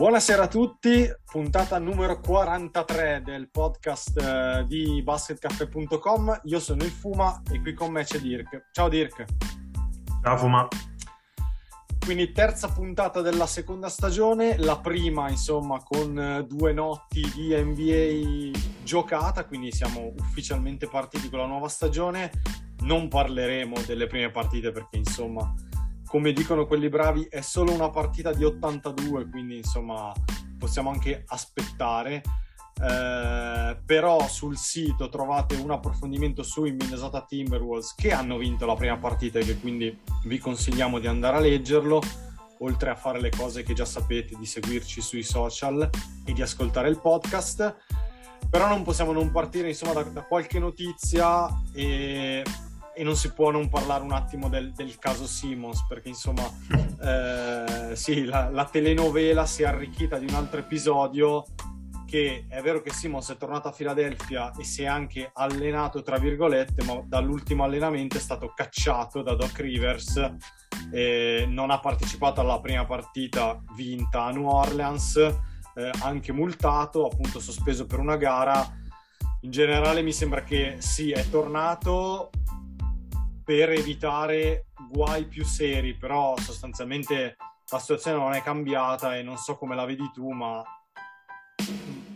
Buonasera a tutti, puntata numero 43 del podcast eh, di basketcaffè.com. Io sono il Fuma e qui con me c'è Dirk. Ciao Dirk. Ciao Fuma. Quindi terza puntata della seconda stagione, la prima insomma con eh, due notti di NBA giocata, quindi siamo ufficialmente partiti con la nuova stagione. Non parleremo delle prime partite perché insomma come dicono quelli bravi, è solo una partita di 82, quindi insomma possiamo anche aspettare. Eh, però sul sito trovate un approfondimento sui Minnesota Timberwolves che hanno vinto la prima partita e che quindi vi consigliamo di andare a leggerlo oltre a fare le cose che già sapete di seguirci sui social e di ascoltare il podcast però non possiamo non partire insomma da, da qualche notizia e e non si può non parlare un attimo del, del caso Simmons perché insomma eh, sì, la, la, telenovela si è arricchita di un altro episodio che è vero che Simmons è tornato a Filadelfia e si è anche allenato tra virgolette ma dall'ultimo allenamento è stato cacciato da Doc Rivers e non ha partecipato alla prima partita vinta a New Orleans eh, anche multato appunto sospeso per una gara. In generale mi sembra che sì è tornato per evitare guai più seri, però sostanzialmente la situazione non è cambiata e non so come la vedi tu, ma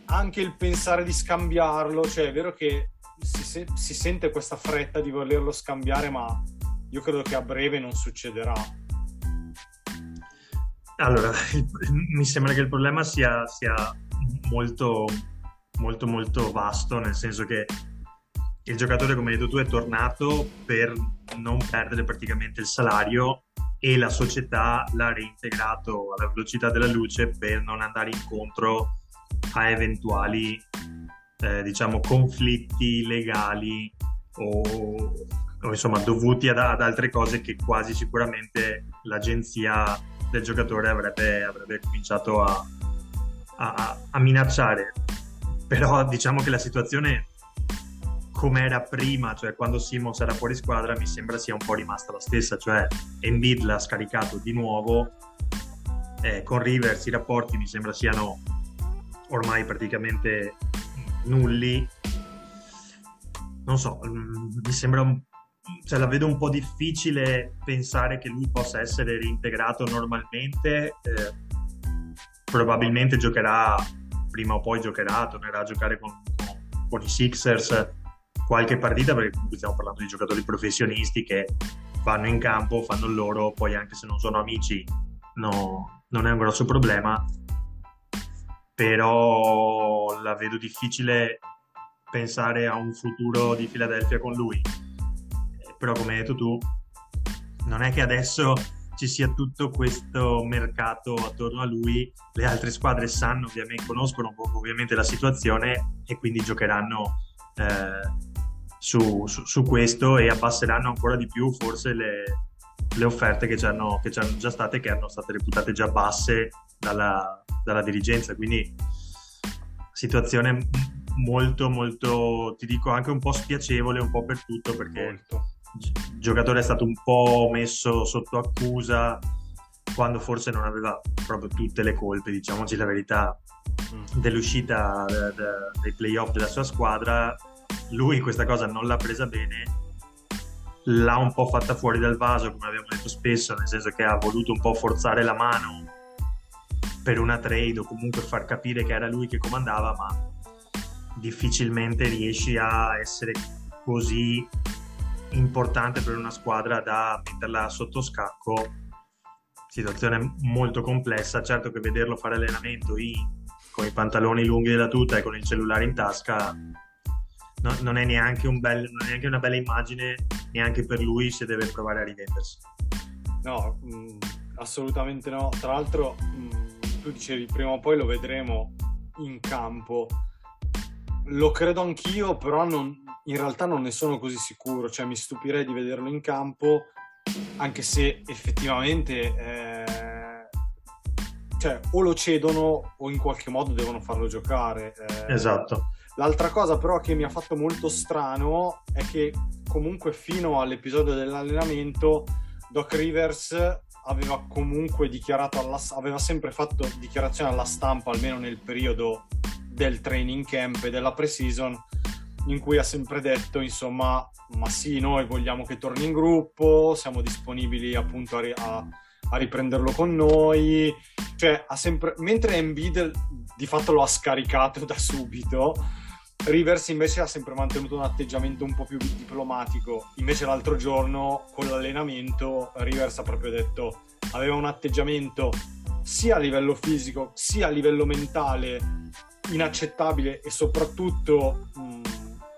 anche il pensare di scambiarlo, cioè è vero che si, se- si sente questa fretta di volerlo scambiare, ma io credo che a breve non succederà. Allora, mi sembra che il problema sia, sia molto, molto, molto vasto, nel senso che il giocatore, come hai detto tu, è tornato per non perdere praticamente il salario e la società l'ha reintegrato alla velocità della luce per non andare incontro a eventuali eh, diciamo conflitti legali o, o insomma dovuti ad, ad, altre cose che quasi sicuramente l'agenzia del giocatore avrebbe, avrebbe cominciato a, a, a minacciare. Però diciamo che la situazione come era prima, cioè quando Simons era fuori squadra, mi sembra sia un po' rimasta la stessa, cioè Embiid l'ha scaricato di nuovo, eh, con Rivers i rapporti mi sembra siano ormai praticamente nulli. Non so, mm, mi sembra cioè la vedo un po' difficile pensare che lui possa essere reintegrato normalmente. Eh, probabilmente giocherà prima o poi giocherà, tornerà a giocare con, con, con i Sixers qualche partita perché comunque stiamo parlando di giocatori professionisti che vanno in campo, fanno il loro, poi anche se non sono amici no, non è un grosso problema, però la vedo difficile pensare a un futuro di Filadelfia con lui. Però come hai detto tu, non è che adesso ci sia tutto questo mercato attorno a lui, le altre squadre sanno, ovviamente, conoscono ovviamente la situazione e quindi giocheranno eh, su, su, su, questo e abbasseranno ancora di più forse le, le offerte che c'erano, che c'erano già state, che erano state reputate già basse dalla, dalla dirigenza. Quindi situazione molto, molto, ti dico anche un po' spiacevole un po' per tutto perché il giocatore è stato un po' messo sotto accusa quando forse non aveva proprio tutte le colpe, diciamoci la verità, mm. dell'uscita dei playoff della sua squadra lui questa cosa non l'ha presa bene, l'ha un po' fatta fuori dal vaso, come abbiamo detto spesso, nel senso che ha voluto un po' forzare la mano per una trade o comunque far capire che era lui che comandava, ma difficilmente riesci a essere così importante per una squadra da metterla sotto scacco. Situazione molto complessa, certo che vederlo fare allenamento in, con i pantaloni lunghi della tuta e con il cellulare in tasca no, non, è neanche un bel, non è neanche una bella immagine neanche per lui se deve provare a rivendersi. No, mh, mm, assolutamente no. Tra l'altro, mh, tu dicevi prima o poi lo vedremo in campo. Lo credo anch'io, però non, in realtà non ne sono così sicuro. Cioè, mi stupirei di vederlo in campo, anche se effettivamente eh, cioè, o lo cedono o in qualche modo devono farlo giocare. eh. Esatto. L'altra cosa però che mi ha fatto molto strano è che comunque fino all'episodio dell'allenamento Doc Rivers aveva comunque dichiarato alla, aveva sempre fatto dichiarazioni alla stampa almeno nel periodo del training camp e della pre-season in cui ha sempre detto insomma ma sì noi vogliamo che torni in gruppo siamo disponibili appunto a, a- a riprenderlo con noi cioè ha sempre mentre Embiid di fatto lo ha scaricato da subito Rivers invece ha sempre mantenuto un atteggiamento un po' più diplomatico. Invece l'altro giorno con l'allenamento Rivers ha proprio detto aveva un atteggiamento sia a livello fisico sia a livello mentale inaccettabile e soprattutto mh,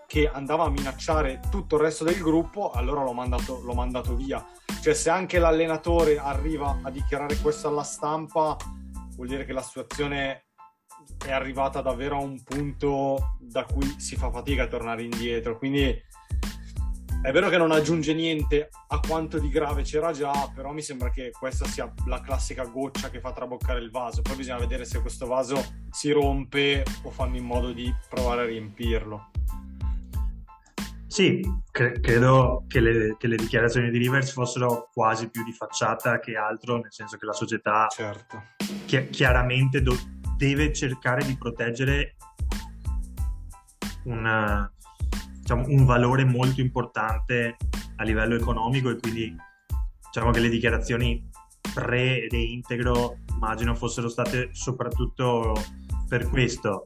che andava a minacciare tutto il resto del gruppo, allora l'ho mandato, l'ho mandato via. Cioè se anche l'allenatore arriva a dichiarare questo alla stampa, vuol dire che la situazione è arrivata davvero a un punto da cui si fa fatica a tornare indietro. Quindi è vero che non aggiunge niente a quanto di grave c'era già, però mi sembra che questa sia la classica goccia che fa traboccare il vaso. Poi bisogna vedere se questo vaso si rompe o fanno in modo di provare a riempirlo. Sì, cre- credo che le, che le dichiarazioni di Rivers fossero quasi più di facciata che altro, nel senso che la società Certo. chi- chiaramente do- deve cercare di proteggere una- diciamo, un valore molto importante a livello economico e quindi diciamo che le dichiarazioni pre-reintegro immagino fossero state soprattutto per questo.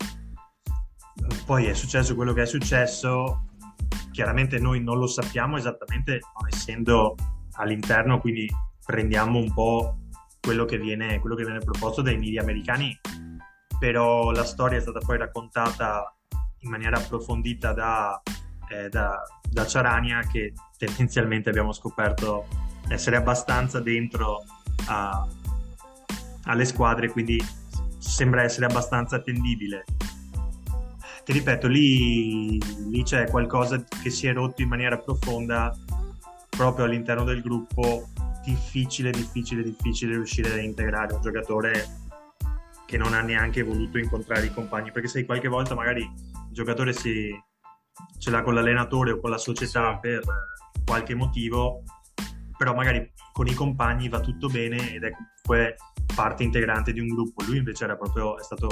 Poi è successo quello che è successo, chiaramente noi non lo sappiamo esattamente, non essendo all'interno, quindi prendiamo un po' quello che viene, quello che viene proposto dai media americani, però la storia è stata poi raccontata in maniera approfondita da, eh, da, da Ciarania, che tendenzialmente abbiamo scoperto essere abbastanza dentro a- alle squadre, quindi sembra essere abbastanza attendibile. Ti ripeto, lì, lì c'è qualcosa che si è rotto in maniera profonda proprio all'interno del gruppo. Difficile, difficile, difficile riuscire a integrare un giocatore che non ha neanche voluto incontrare i compagni, perché sai, qualche volta magari il giocatore si, ce l'ha con l'allenatore o con la società per qualche motivo, però magari con i compagni va tutto bene ed è comunque parte integrante di un gruppo. Lui invece era proprio, è stato,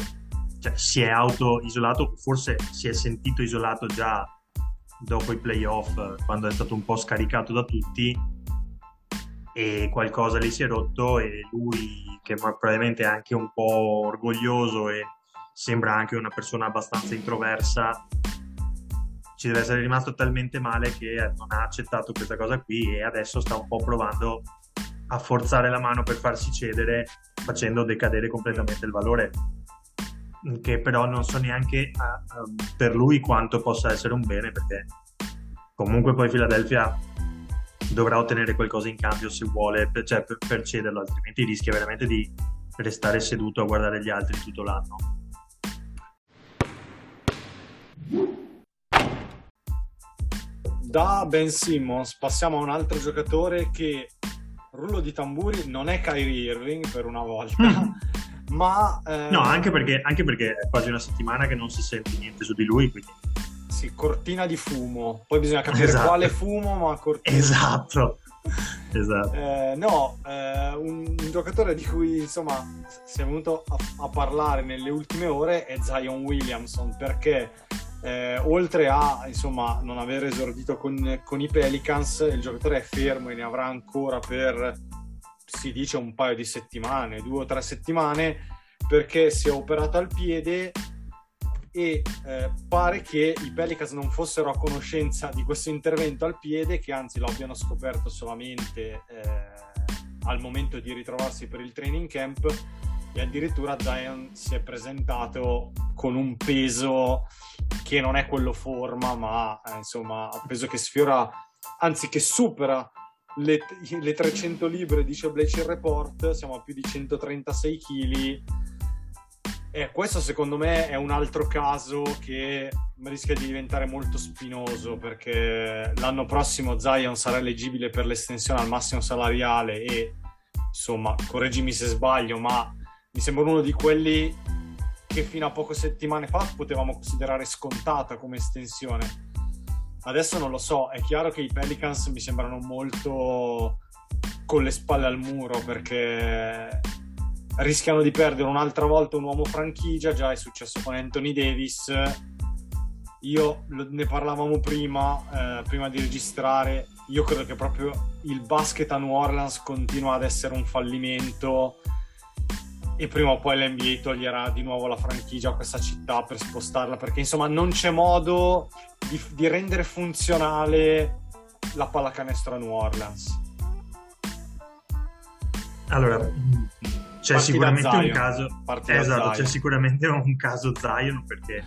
cioè, si è auto-isolato, forse si è sentito isolato già dopo i playoff, quando è stato un po' scaricato da tutti e qualcosa lì si è rotto e lui, che probabilmente è anche un po' orgoglioso e sembra anche una persona abbastanza introversa, ci deve essere rimasto talmente male che non ha accettato questa cosa qui e adesso sta un po' provando a forzare la mano per farsi cedere facendo decadere completamente il valore. Che però non so neanche ah, ah, per lui quanto possa essere un bene perché comunque poi Philadelphia dovrà ottenere qualcosa in cambio se vuole per, cioè, per, per cederlo altrimenti rischia veramente di restare seduto a guardare gli altri tutto l'anno. Da Ben Simmons passiamo a un altro giocatore che, rullo di tamburi, non è Kyrie Irving per una volta, ma... eh, no anche perché, anche perché è quasi una settimana che non si sente niente su di lui quindi Sì, cortina di fumo. Poi bisogna capire Esatto. quale fumo, ma cortina. esatto esatto Eh, no, eh, un, un giocatore di cui insomma si è venuto a, a parlare nelle ultime ore è Zion Williamson perché eh, oltre a insomma non aver esordito con, con i Pelicans, il giocatore è fermo e ne avrà ancora per si dice un paio di settimane, due o tre settimane, perché si è operato al piede e eh, pare che i Pelicans non fossero a conoscenza di questo intervento al piede, che anzi lo abbiano scoperto solamente eh, al momento di ritrovarsi per il training camp e addirittura Zion si è presentato con un peso che non è quello forma, ma eh, insomma un peso che sfiora, anzi che supera le, le 300 libbre, dice Bleach Report, siamo a più di 136 kg. E questo secondo me è un altro caso che rischia di diventare molto spinoso perché l'anno prossimo Zion sarà eleggibile per l'estensione al massimo salariale e insomma, correggimi se sbaglio, ma mi sembra uno di quelli che fino a poche settimane fa potevamo considerare scontata come estensione. Adesso non lo so, è chiaro che i Pelicans mi sembrano molto con le spalle al muro perché rischiano di perdere un'altra volta un uomo franchigia, già è successo con Anthony Davis. Io ne parlavamo prima, eh, prima di registrare, io credo che proprio il basket a New Orleans continua ad essere un fallimento e prima o poi l'NBA toglierà di nuovo la franchigia a questa città per spostarla perché insomma non c'è modo di, di rendere funzionale la pallacanestro a New Orleans allora c'è Parti sicuramente un caso esatto, c'è sicuramente un caso Zion perché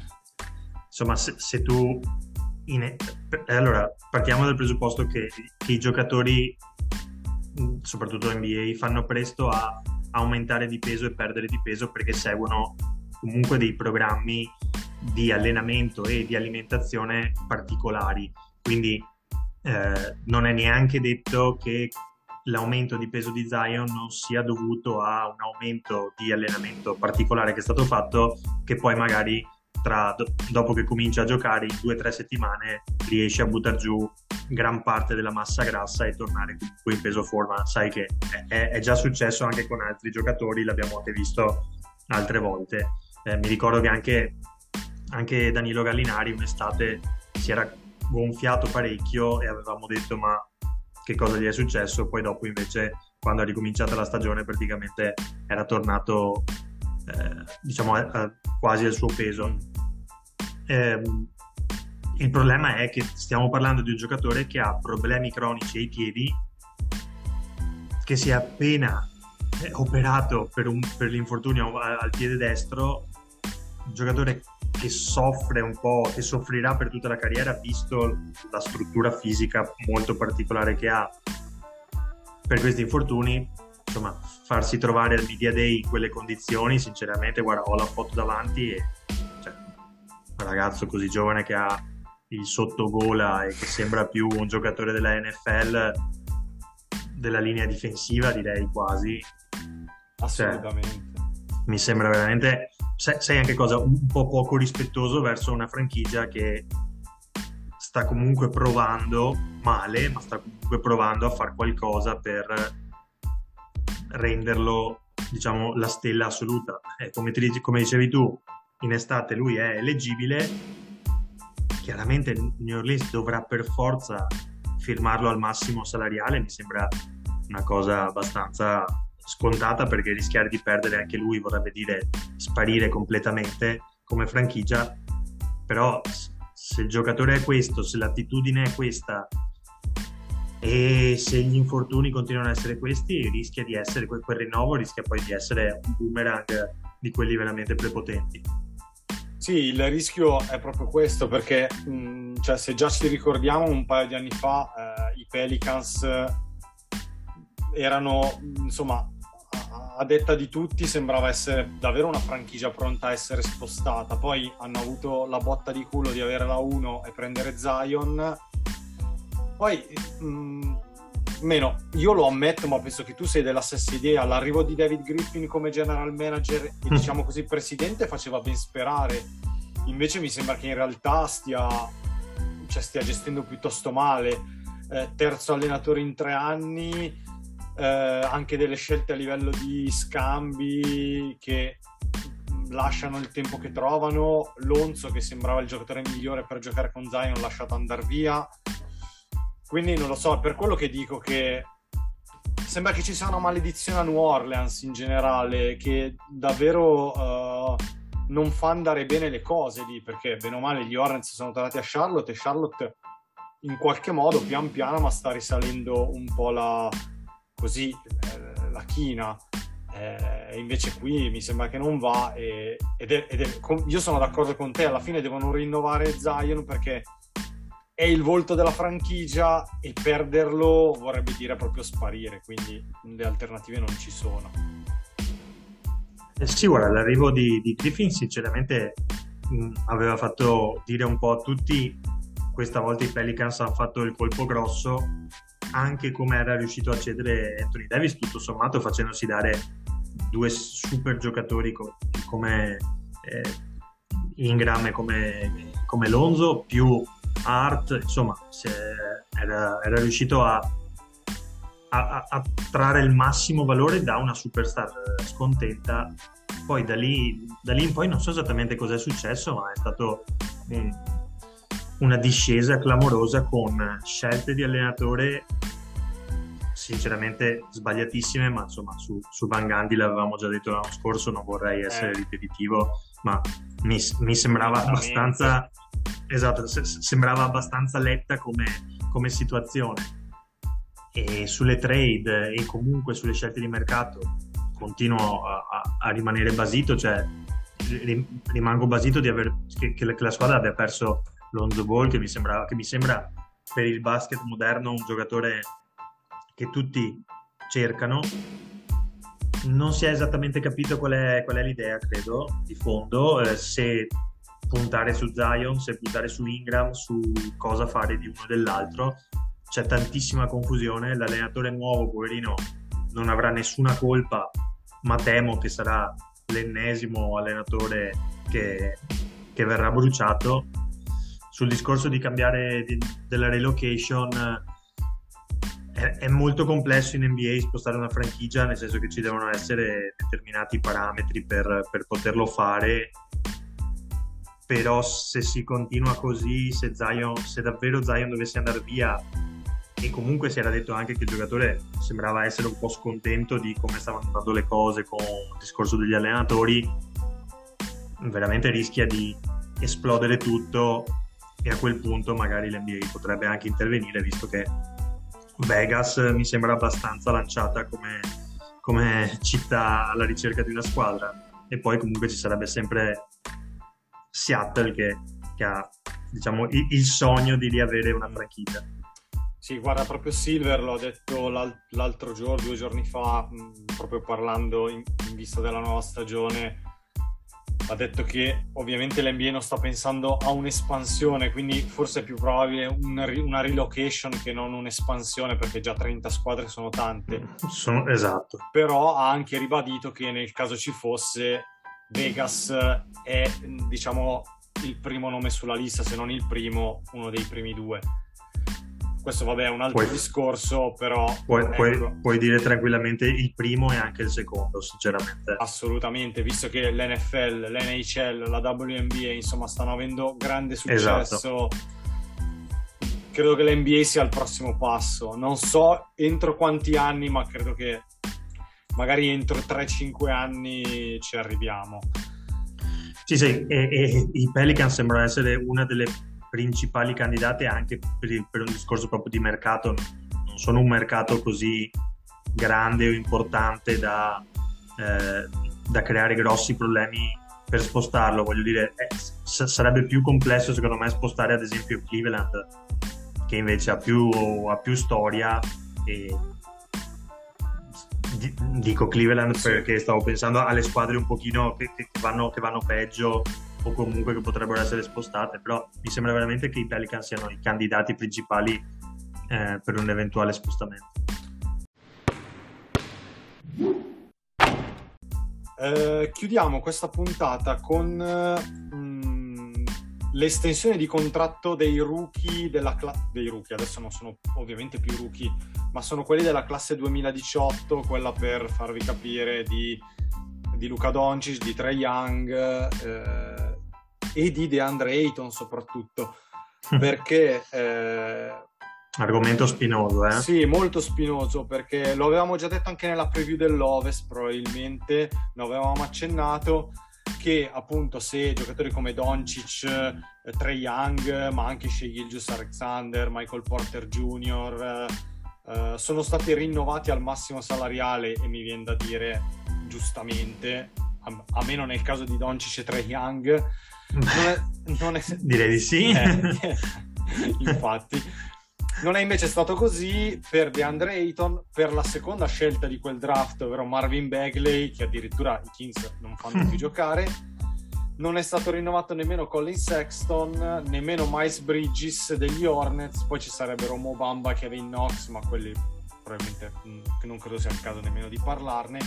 insomma se, se tu in... allora partiamo dal presupposto che, che i giocatori soprattutto NBA fanno presto a aumentare di peso e perdere di peso perché seguono comunque dei programmi di allenamento e di alimentazione particolari. Quindi eh, non è neanche detto che l'aumento di peso di Zion non sia dovuto a un aumento di allenamento particolare che è stato fatto, che poi magari tra, dopo che comincia a giocare in due o tre settimane riesce a buttare giù gran parte della massa grassa e tornare comunque in peso forma. Sai che è, è, già successo anche con altri giocatori, l'abbiamo anche visto altre volte. Eh, mi ricordo che anche, anche Danilo Gallinari un'estate si era gonfiato parecchio e avevamo detto ma che cosa gli è successo, poi dopo invece quando è ricominciata la stagione praticamente era tornato eh, diciamo a, a, quasi al suo peso. Eh, il problema è che stiamo parlando di un giocatore che ha problemi cronici ai piedi, che si è appena eh, operato per, un, per l'infortunio al piede destro, un giocatore che soffre un po', che soffrirà per tutta la carriera, visto la struttura fisica molto particolare che ha per questi infortuni. Insomma, farsi trovare al media day in quelle condizioni, sinceramente, guarda, ho la foto davanti e cioè, un ragazzo così giovane che ha il sottogola e che sembra più un giocatore della NFL della linea difensiva, direi quasi. Assolutamente. Cioè, mi sembra veramente, sei anche cosa, un po' poco rispettoso verso una franchigia che sta comunque provando male, ma sta comunque provando a fare qualcosa per renderlo, diciamo, la stella assoluta. Eh, come, ti, come dicevi tu, in estate lui è eleggibile, chiaramente New Orleans dovrà per forza firmarlo al massimo salariale, mi sembra una cosa abbastanza scontata perché rischiare di perdere anche lui vorrebbe dire sparire completamente come franchigia, però se il giocatore è questo, se l'attitudine è questa e se gli infortuni continuano ad essere questi, rischia di essere quel, quel rinnovo, rischia poi di essere un boomerang di quelli veramente prepotenti. Sì, il rischio è proprio questo, perché mh, cioè, se già ci ricordiamo un paio di anni fa eh, i Pelicans erano, insomma, a detta di tutti sembrava essere davvero una franchigia pronta a essere spostata. Poi hanno avuto la botta di culo di avere la 1 e prendere Zion. Poi mh, meno, io lo ammetto, ma penso che tu sei della stessa idea. L'arrivo di David Griffin come general manager e mm. diciamo così presidente faceva ben sperare. Invece mi sembra che in realtà stia, cioè stia gestendo piuttosto male. Eh, terzo allenatore in tre anni, eh, anche delle scelte a livello di scambi che lasciano il tempo che trovano. Lonzo, che sembrava il giocatore migliore per giocare con Zion, lasciato andare via. Quindi non lo so, per quello che dico che sembra che ci sia una maledizione a New Orleans in generale, che davvero uh, non fa andare bene le cose lì, perché bene o male gli Hornets sono tornati a Charlotte e Charlotte in qualche modo pian piano ma sta risalendo un po' la, così, eh, la china. Eh, invece qui mi sembra che non va e, ed è, ed è, io sono d'accordo con te, alla fine devono rinnovare Zion perché è il volto della franchigia e perderlo vorrebbe dire proprio sparire, quindi le alternative non ci sono. Eh sì, guarda, l'arrivo di, di Griffin sinceramente mh, aveva fatto dire un po' a tutti, questa volta i Pelicans hanno fatto il colpo grosso, anche come era riuscito a cedere Anthony Davis, tutto sommato facendosi dare due super giocatori co- come eh, Ingram e come, come Lonzo, più Art, insomma, era, era, riuscito a, a, a, trarre il massimo valore da una superstar scontenta. Poi da lì, da lì in poi non so esattamente cosa è successo, ma è stato un, una discesa clamorosa con scelte di allenatore sinceramente sbagliatissime, ma insomma su, su Van Gandhi l'avevamo già detto l'anno scorso, non vorrei essere eh. ripetitivo, ma mi, mi sembrava abbastanza esatto, se, sembrava abbastanza letta come, come situazione. E sulle trade e comunque sulle scelte di mercato continuo a, a, a rimanere basito, cioè rimango basito di aver, che, che, la squadra abbia perso Lonzo Ball, che mi, sembra, che mi sembra per il basket moderno un giocatore che tutti cercano. Non si è esattamente capito qual è, qual è l'idea, credo, di fondo, eh, se puntare su Zion, se puntare su Ingram, su cosa fare di uno o dell'altro. C'è tantissima confusione, l'allenatore nuovo, poverino, non avrà nessuna colpa, ma temo che sarà l'ennesimo allenatore che, che verrà bruciato. Sul discorso di cambiare di, della relocation, è, è, molto complesso in NBA spostare una franchigia, nel senso che ci devono essere determinati parametri per, per poterlo fare. Però se si continua così, se, Zion, se davvero Zion dovesse andare via e comunque si era detto anche che il giocatore sembrava essere un po' scontento di come stavano andando le cose con il discorso degli allenatori, veramente rischia di esplodere tutto e a quel punto magari l'NBA potrebbe anche intervenire visto che Vegas mi sembra abbastanza lanciata come, come città alla ricerca di una squadra e poi comunque ci sarebbe sempre Seattle che, che ha diciamo, il, il, sogno di riavere una franchigia. Sì, guarda, proprio Silver l'ho detto l'al- l'altro giorno, due giorni fa, mh, proprio parlando in, in vista della nuova stagione, ha detto che ovviamente l'NBA non sta pensando a un'espansione, quindi forse è più probabile una, una relocation che non un'espansione, perché già 30 squadre sono tante. Sono, esatto. Però ha anche ribadito che nel caso ci fosse, Vegas è diciamo il primo nome sulla lista, se non il primo, uno dei primi due. Questo vabbè è un altro puoi, discorso, però... Puoi, ecco. puoi, puoi, dire tranquillamente il primo e anche il secondo, sinceramente. Assolutamente, visto che l'NFL, l'NHL, la WNBA, insomma, stanno avendo grande successo. Esatto. Credo che l'NBA sia il prossimo passo. Non so entro quanti anni, ma credo che magari entro 3-5 anni ci arriviamo. Sì, sì, e, e i Pelican sembrano essere una delle principali candidate anche per, il, per, un discorso proprio di mercato. Non sono un mercato così grande o importante da, eh, da creare grossi problemi per spostarlo. Voglio dire, eh, sarebbe più complesso secondo me spostare ad esempio Cleveland, che invece ha più, ha più storia e dico Cleveland sì. perché stavo pensando alle squadre un pochino che, che, vanno, che, vanno, peggio o comunque che potrebbero essere spostate, però mi sembra veramente che i Pelican siano i candidati principali eh, per un eventuale spostamento. Eh, chiudiamo questa puntata con mh, mm, l'estensione di contratto dei rookie della classe dei rookie, adesso non sono ovviamente più rookie ma sono quelli della classe 2018, quella per farvi capire di, di Luca Doncic, di Trey Young eh, e di DeAndre Ayton soprattutto, hm. perché... Eh, Argomento spinoso, eh? Sì, molto spinoso perché lo avevamo già detto anche nella preview dell'Ovest, probabilmente, lo avevamo accennato che appunto se giocatori come Doncic, eh, Trey Young, ma anche Shea Gilgius Alexander, Michael Porter Jr., eh, sono stati rinnovati al massimo salariale e mi viene da dire giustamente, a, a meno nel caso di Doncic e Trey Young, non è, non è... direi di sì. Eh, infatti. Non è invece stato così per DeAndre Ayton, per la seconda scelta di quel draft, ovvero Marvin Bagley, che addirittura i Kings non fanno più giocare. Non è stato rinnovato nemmeno Colin Sexton, nemmeno Miles Bridges degli Hornets, poi ci sarebbero Mo Bamba, Kevin Knox, ma quelli probabilmente mh, non credo sia il caso nemmeno di parlarne.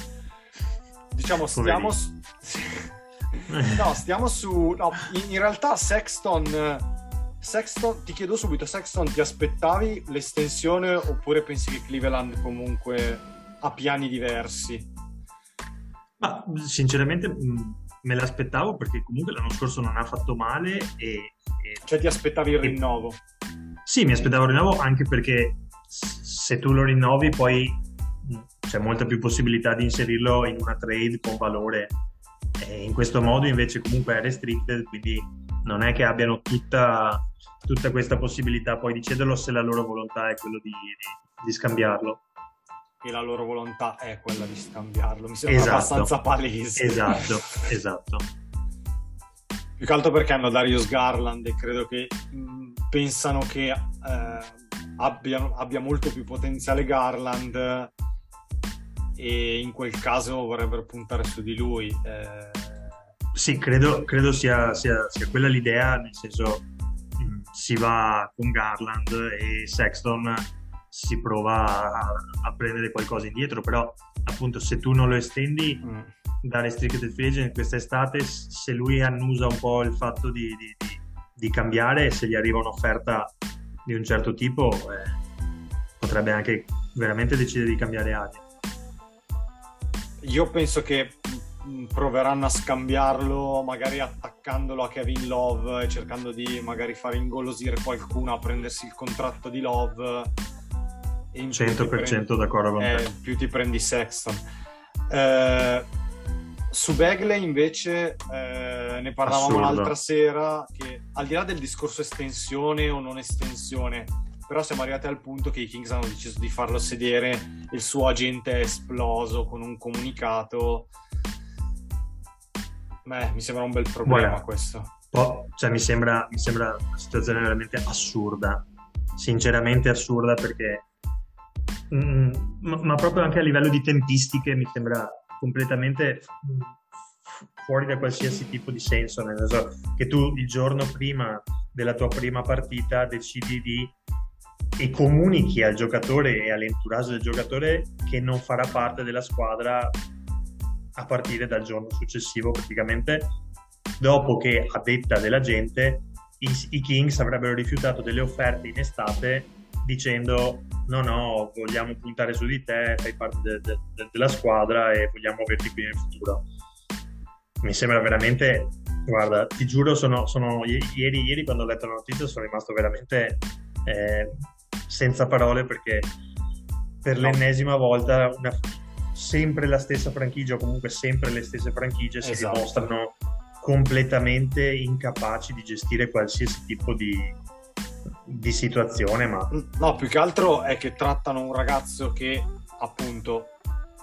Diciamo, stiamo... No, stiamo su... No, in, in realtà Sexton Sexton, ti chiedo subito, Sexton, ti aspettavi l'estensione oppure pensi che Cleveland comunque ha piani diversi? Ma sinceramente me l'aspettavo perché comunque l'anno scorso non ha fatto male e... e cioè ti aspettavi il rinnovo? Sì, mi aspettavo il rinnovo anche perché se tu lo rinnovi poi c'è molta più possibilità di inserirlo in una trade con valore. E in questo modo invece comunque è restricted, quindi non è che abbiano tutta tutta questa possibilità poi di cederlo se la loro volontà è quello di, di, di scambiarlo. E la loro volontà è quella di scambiarlo, mi sembra esatto. abbastanza palese. Esatto, esatto. Più che altro perché hanno Darius Garland e credo che mh, mm, pensano che eh, abbia, abbia molto più potenziale Garland e in quel caso vorrebbero puntare su di lui. Eh... Sì, credo, credo sia, sia, sia, quella l'idea, nel senso si va con Garland e Sexton si prova a, a, prendere qualcosa indietro, però appunto se tu non lo estendi mm. da restricted free agent quest'estate, se lui annusa un po' il fatto di, di, di, di cambiare, se gli arriva un'offerta di un certo tipo, eh, potrebbe anche veramente decidere di cambiare aria. Io penso che proveranno a scambiarlo magari attaccandolo a Kevin Love e cercando di magari fare ingolosire qualcuno a prendersi il contratto di Love e 100% prendi, d'accordo con eh, te più ti prendi Sexton eh, su Bagley invece eh, ne parlavamo Assurdo. l'altra sera che al di là del discorso estensione o non estensione però siamo arrivati al punto che i Kings hanno deciso di farlo sedere il suo agente è esploso con un comunicato. Beh, mi sembra un bel problema Guarda, questo. Po- cioè, mi sembra, mi sembra una situazione veramente assurda, sinceramente assurda perché, mm, ma, ma, proprio anche a livello di tempistiche mi sembra completamente fuori da qualsiasi tipo di senso, nel senso che tu il giorno prima della tua prima partita decidi di e comunichi al giocatore e all'entourage del giocatore che non farà parte della squadra a partire dal giorno successivo praticamente dopo che a detta della gente i, i Kings avrebbero rifiutato delle offerte in estate dicendo no no vogliamo puntare su di te fai parte de, de, de, della squadra e vogliamo averti qui nel futuro. Mi sembra veramente guarda ti giuro sono, sono ieri, ieri quando ho letto la notizia sono rimasto veramente eh, senza parole perché per l'ennesima volta una, sempre la stessa franchigia o comunque sempre le stesse franchigie esatto. si dimostrano completamente incapaci di gestire qualsiasi tipo di, di situazione. Ma... No, più che altro è che trattano un ragazzo che appunto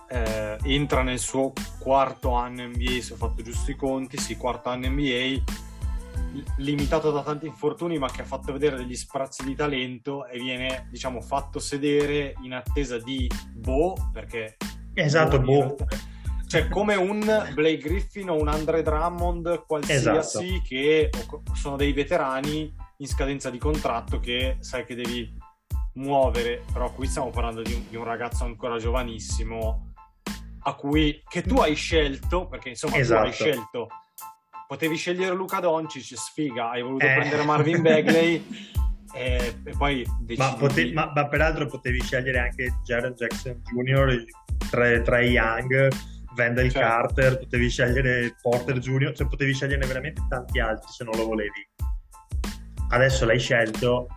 eh, entra nel suo quarto anno NBA, se ho fatto giusto i conti, sì, quarto anno NBA, limitato da tanti infortuni, ma che ha fatto vedere degli sprazzi di talento e viene, diciamo, fatto sedere in attesa di Bo, perché Esatto, boh. Cioè, come un Blake Griffin o un Andre Drummond, qualsiasi, esatto. che sono dei veterani in scadenza di contratto che sai che devi muovere. Però qui stiamo parlando di un, di un ragazzo ancora giovanissimo a cui che tu hai scelto, perché insomma esatto. tu hai esatto. scelto potevi scegliere Luca Doncic, sfiga, hai voluto eh. prendere Marvin Bagley e, e, poi ma, pote- ma, ma, peraltro potevi scegliere anche Jared Jackson Jr tra, tra Young, Wendell certo. Carter, potevi scegliere Porter Junior, cioè potevi sceglierne veramente tanti altri se non lo volevi. Adesso l'hai scelto,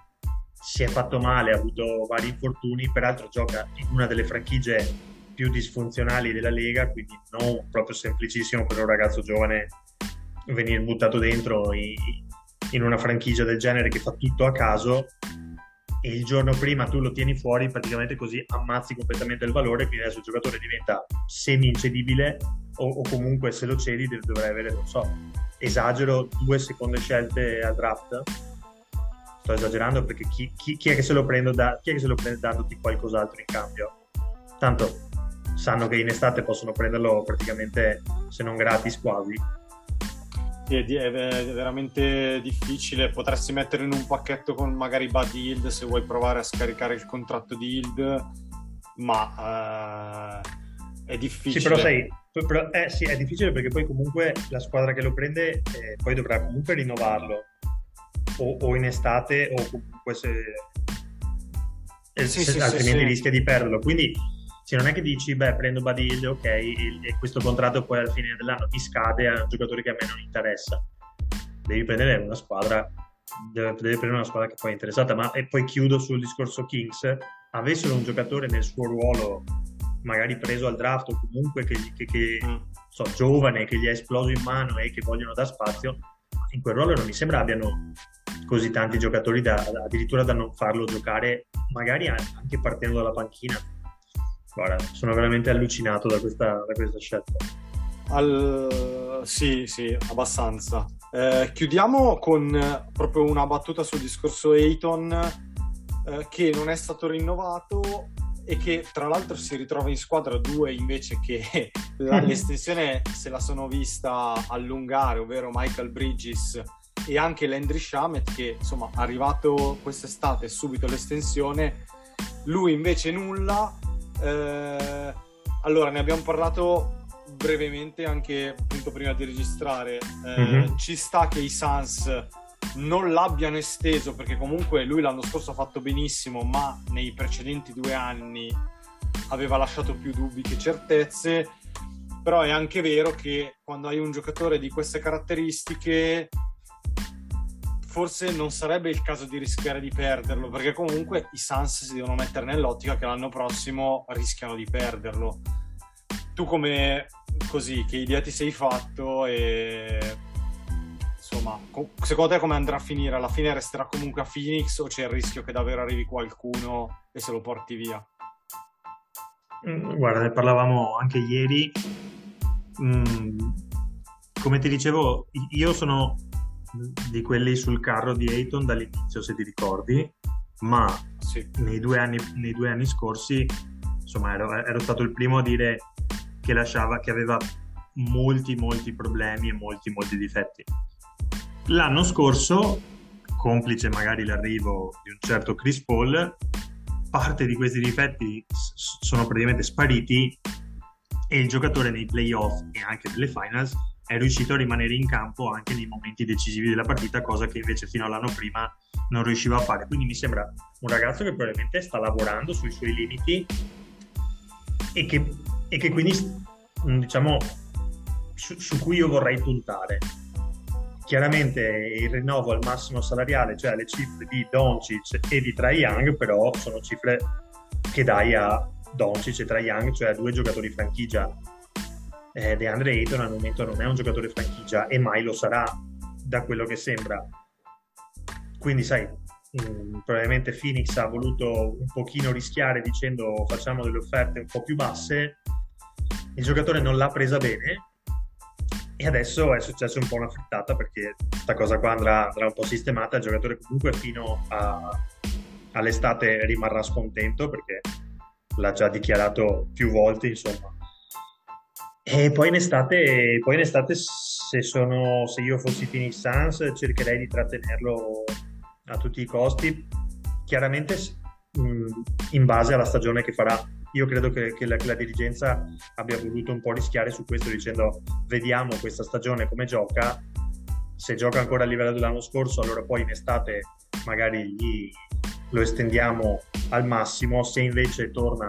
si è fatto male, ha avuto vari infortuni, peraltro gioca in una delle franchigie più disfunzionali della Lega, quindi non proprio semplicissimo per un ragazzo giovane venire buttato dentro in, una franchigia del genere che fa tutto a caso e il giorno prima tu lo tieni fuori, praticamente così ammazzi completamente il valore, quindi adesso il giocatore diventa semi-incedibile o, o comunque se lo cedi dovrai avere, non so, esagero, due seconde scelte al draft. sto esagerando perché chi, chi- chi è che se lo prende da, chi è che se lo prende dandoti qualcos'altro in cambio? Tanto sanno che in estate possono prenderlo praticamente se non gratis quasi. È, è ve- veramente difficile. Potresti mettere in un pacchetto con magari Buddy Hield se vuoi provare a scaricare il contratto di Hield, ma eh, è difficile. Sì, però sai, però- eh, sì, è difficile perché poi comunque la squadra che lo prende eh, poi dovrà comunque rinnovarlo o, o in estate o comunque se, Sì, se- sì, altrimenti rischia di perderlo. Quindi se non è che dici, beh, prendo Hield, ok, e, questo contratto poi alla fine dell'anno mi scade a un giocatore che a me non interessa. Devi prendere una squadra, devi prendere una squadra che poi è interessata. Ma e poi chiudo sul discorso Kings. Avessero un giocatore nel suo ruolo, magari preso al draft o comunque che, che- che- Mm. so, giovane, che gli è esploso in mano e che vogliono dar spazio, in quel ruolo non mi sembra abbiano così tanti giocatori da, da- addirittura da non farlo giocare, magari anche partendo dalla panchina. Guarda, sono veramente allucinato da questa, da questa scelta. Al- Sì, sì, abbastanza. Eh, chiudiamo con eh, proprio una battuta sul discorso Ayton, eh, che non è stato rinnovato e che tra l'altro si ritrova in squadra due invece che la- l'estensione se la sono vista allungare, ovvero Michael Bridges e anche Landry Shamet che insomma arrivato quest'estate subito l'estensione, lui invece nulla. Eh, allora, ne abbiamo parlato brevemente anche appunto prima di registrare. Eh, Mhm. Ci sta che i Suns non l'abbiano esteso perché comunque lui l'anno scorso ha fatto benissimo, ma nei precedenti due anni aveva lasciato più dubbi che certezze. Però è anche vero che quando hai un giocatore di queste caratteristiche forse non sarebbe il caso di rischiare di perderlo, perché comunque i Suns si devono mettere nell'ottica che l'anno prossimo rischiano di perderlo. Tu come così, che idea ti sei fatto e insomma, co- secondo te come andrà a finire? Alla fine resterà comunque a Phoenix o c'è il rischio che davvero arrivi qualcuno e se lo porti via? Mm, Guarda, ne parlavamo anche ieri. Mm, come ti dicevo, io sono di quelli sul carro di Ayton dall'inizio, se ti ricordi, ma Sì. nei due anni, nei due anni scorsi, insomma, ero, ero stato il primo a dire che lasciava, che aveva molti, molti problemi e molti, molti difetti. L'anno scorso, complice magari l'arrivo di un certo Chris Paul, parte di questi difetti sono praticamente spariti e il giocatore nei playoff e anche nelle finals è riuscito a rimanere in campo anche nei momenti decisivi della partita, cosa che invece fino all'anno prima non riusciva a fare. Quindi mi sembra un ragazzo che probabilmente sta lavorando sui suoi limiti e che, e che quindi, mm, diciamo, su, su cui io vorrei puntare. Chiaramente il rinnovo al massimo salariale, cioè le cifre di Doncic e di Trae Young, però sono cifre che dai a Doncic e Trae Young, cioè a due giocatori franchigia. Eh, DeAndre Ayton al momento non è un giocatore franchigia e mai lo sarà, da quello che sembra. Quindi, sai, mh, probabilmente Phoenix ha voluto un pochino rischiare dicendo facciamo delle offerte un po' più basse. Il giocatore non l'ha presa bene e adesso è successo un po' una frittata perché questa cosa qua andrà, andrà un po' sistemata. Il giocatore comunque fino a- all'estate rimarrà scontento perché l'ha già dichiarato più volte, insomma. E poi in estate, poi in estate se, sono, se io fossi Phoenix Suns cercherei di trattenerlo a tutti i costi, chiaramente mh, in base alla stagione che farà. Io credo che, che la, che la dirigenza abbia voluto un po' rischiare su questo dicendo vediamo questa stagione come gioca, se gioca ancora a livello dell'anno scorso allora poi in estate magari gli- lo estendiamo al massimo, se invece torna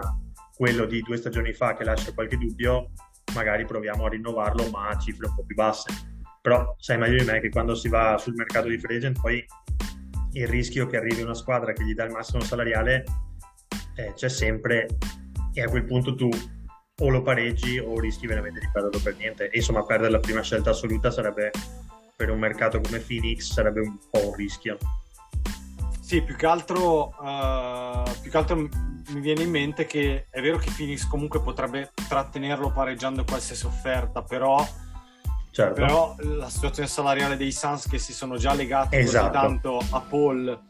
quello di due stagioni fa che lascia qualche dubbio, magari proviamo a rinnovarlo ma a cifre un po' più basse. Però sai meglio di me che quando si va sul mercato di free agent poi il rischio che arrivi una squadra che gli dà il massimo salariale eh, c'è sempre e a quel punto tu o lo pareggi o rischi veramente di perderlo per niente. E insomma perdere la prima scelta assoluta sarebbe per un mercato come Phoenix sarebbe un po' un rischio. Sì, più che altro, eh, più che altro mi viene in mente che è vero che Phoenix comunque potrebbe trattenerlo pareggiando qualsiasi offerta, però, Certo. però la situazione salariale dei Suns che si sono già legati Esatto. così tanto a Paul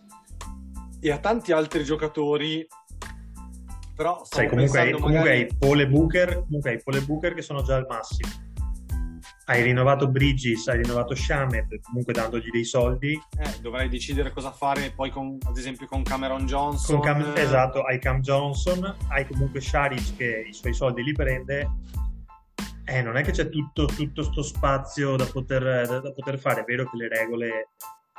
e a tanti altri giocatori. Però Sai, comunque, hai, comunque hai Paul e Booker, comunque hai Paul e Booker che sono già al massimo. Hai rinnovato Bridges, hai rinnovato Shamed, comunque dandogli dei soldi. Eh, dovrai decidere cosa fare poi con, ad esempio con Cameron Johnson. Con Cam, esatto, hai Cam Johnson, hai comunque Sharic che i suoi soldi li prende. Eh, non è che c'è tutto questo spazio da poter, da, da poter fare. È vero che le regole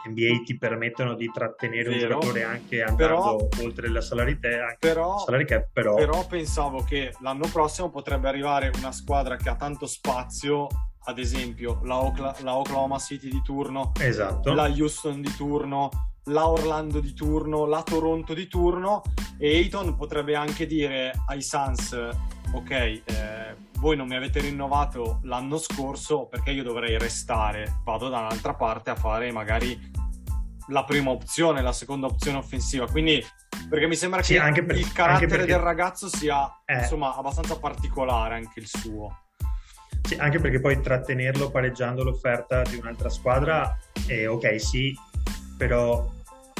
NBA ti permettono di trattenere Vero, un giocatore anche andando però, oltre la salary, però, salary cap, però... però pensavo che l'anno prossimo potrebbe arrivare una squadra che ha tanto spazio ad esempio la, Ocla- la, Oklahoma City di turno, esatto. la Houston di turno, la Orlando di turno, la Toronto di turno e Ayton potrebbe anche dire ai Suns ok, eh, voi non mi avete rinnovato l'anno scorso perché io dovrei restare, vado da un'altra parte a fare magari la prima opzione, la seconda opzione offensiva. Quindi, perché mi sembra sì, che per, il carattere perché... del ragazzo sia eh. insomma abbastanza particolare anche il suo. Sì, anche perché poi trattenerlo pareggiando l'offerta di un'altra squadra è ok, sì, però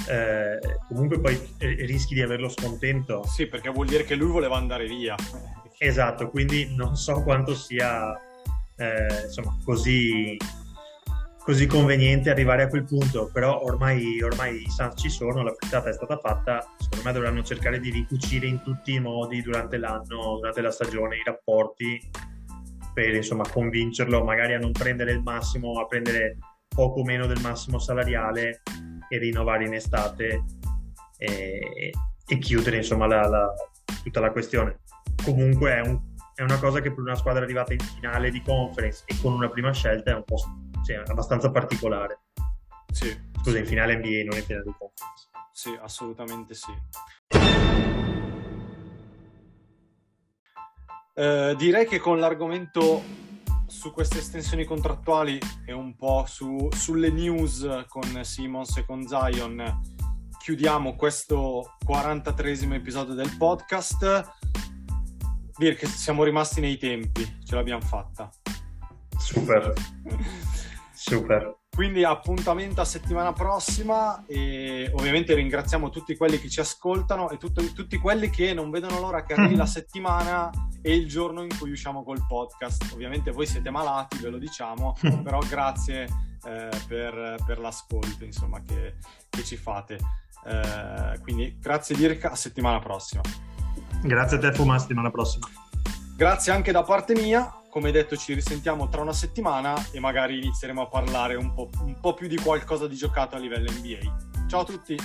eh, comunque poi rischi di averlo scontento. Sì, perché vuol dire che lui voleva andare via. Esatto, quindi non so quanto sia eh, insomma, così, così, conveniente arrivare a quel punto, però ormai, ormai i Suns ci sono, la frittata è stata fatta, secondo me dovranno cercare di ricucire in tutti i modi durante l'anno, durante la stagione, i rapporti per insomma, convincerlo magari a non prendere il massimo, a prendere poco meno del massimo salariale e rinnovare in estate e, e chiudere insomma, la, la, tutta la questione comunque è, un, è, una cosa che per una squadra arrivata in finale di conference e con una prima scelta è un po' cioè, abbastanza particolare. Sì. Scusa, sì. in finale NBA, non in finale di conference. Sì, assolutamente sì. Eh, direi che con l'argomento su queste estensioni contrattuali e un po' su, sulle news con Simons e con Zion chiudiamo questo 43 episodio del podcast dire che siamo rimasti nei tempi, ce l'abbiamo fatta. Super, super. Quindi appuntamento a settimana prossima e ovviamente ringraziamo tutti quelli che ci ascoltano e tutto, tutti quelli che non vedono l'ora che arrivi la settimana e il giorno in cui usciamo col podcast. Ovviamente voi siete malati, ve lo diciamo, però grazie eh, per, per, l'ascolto insomma, che, che ci fate. Eh, quindi grazie Dirk, a settimana prossima. Grazie a te Fuma, settimana prossima. Grazie anche da parte mia, come detto ci risentiamo tra una settimana e magari inizieremo a parlare un po', un po più di qualcosa di giocato a livello NBA. Ciao a tutti!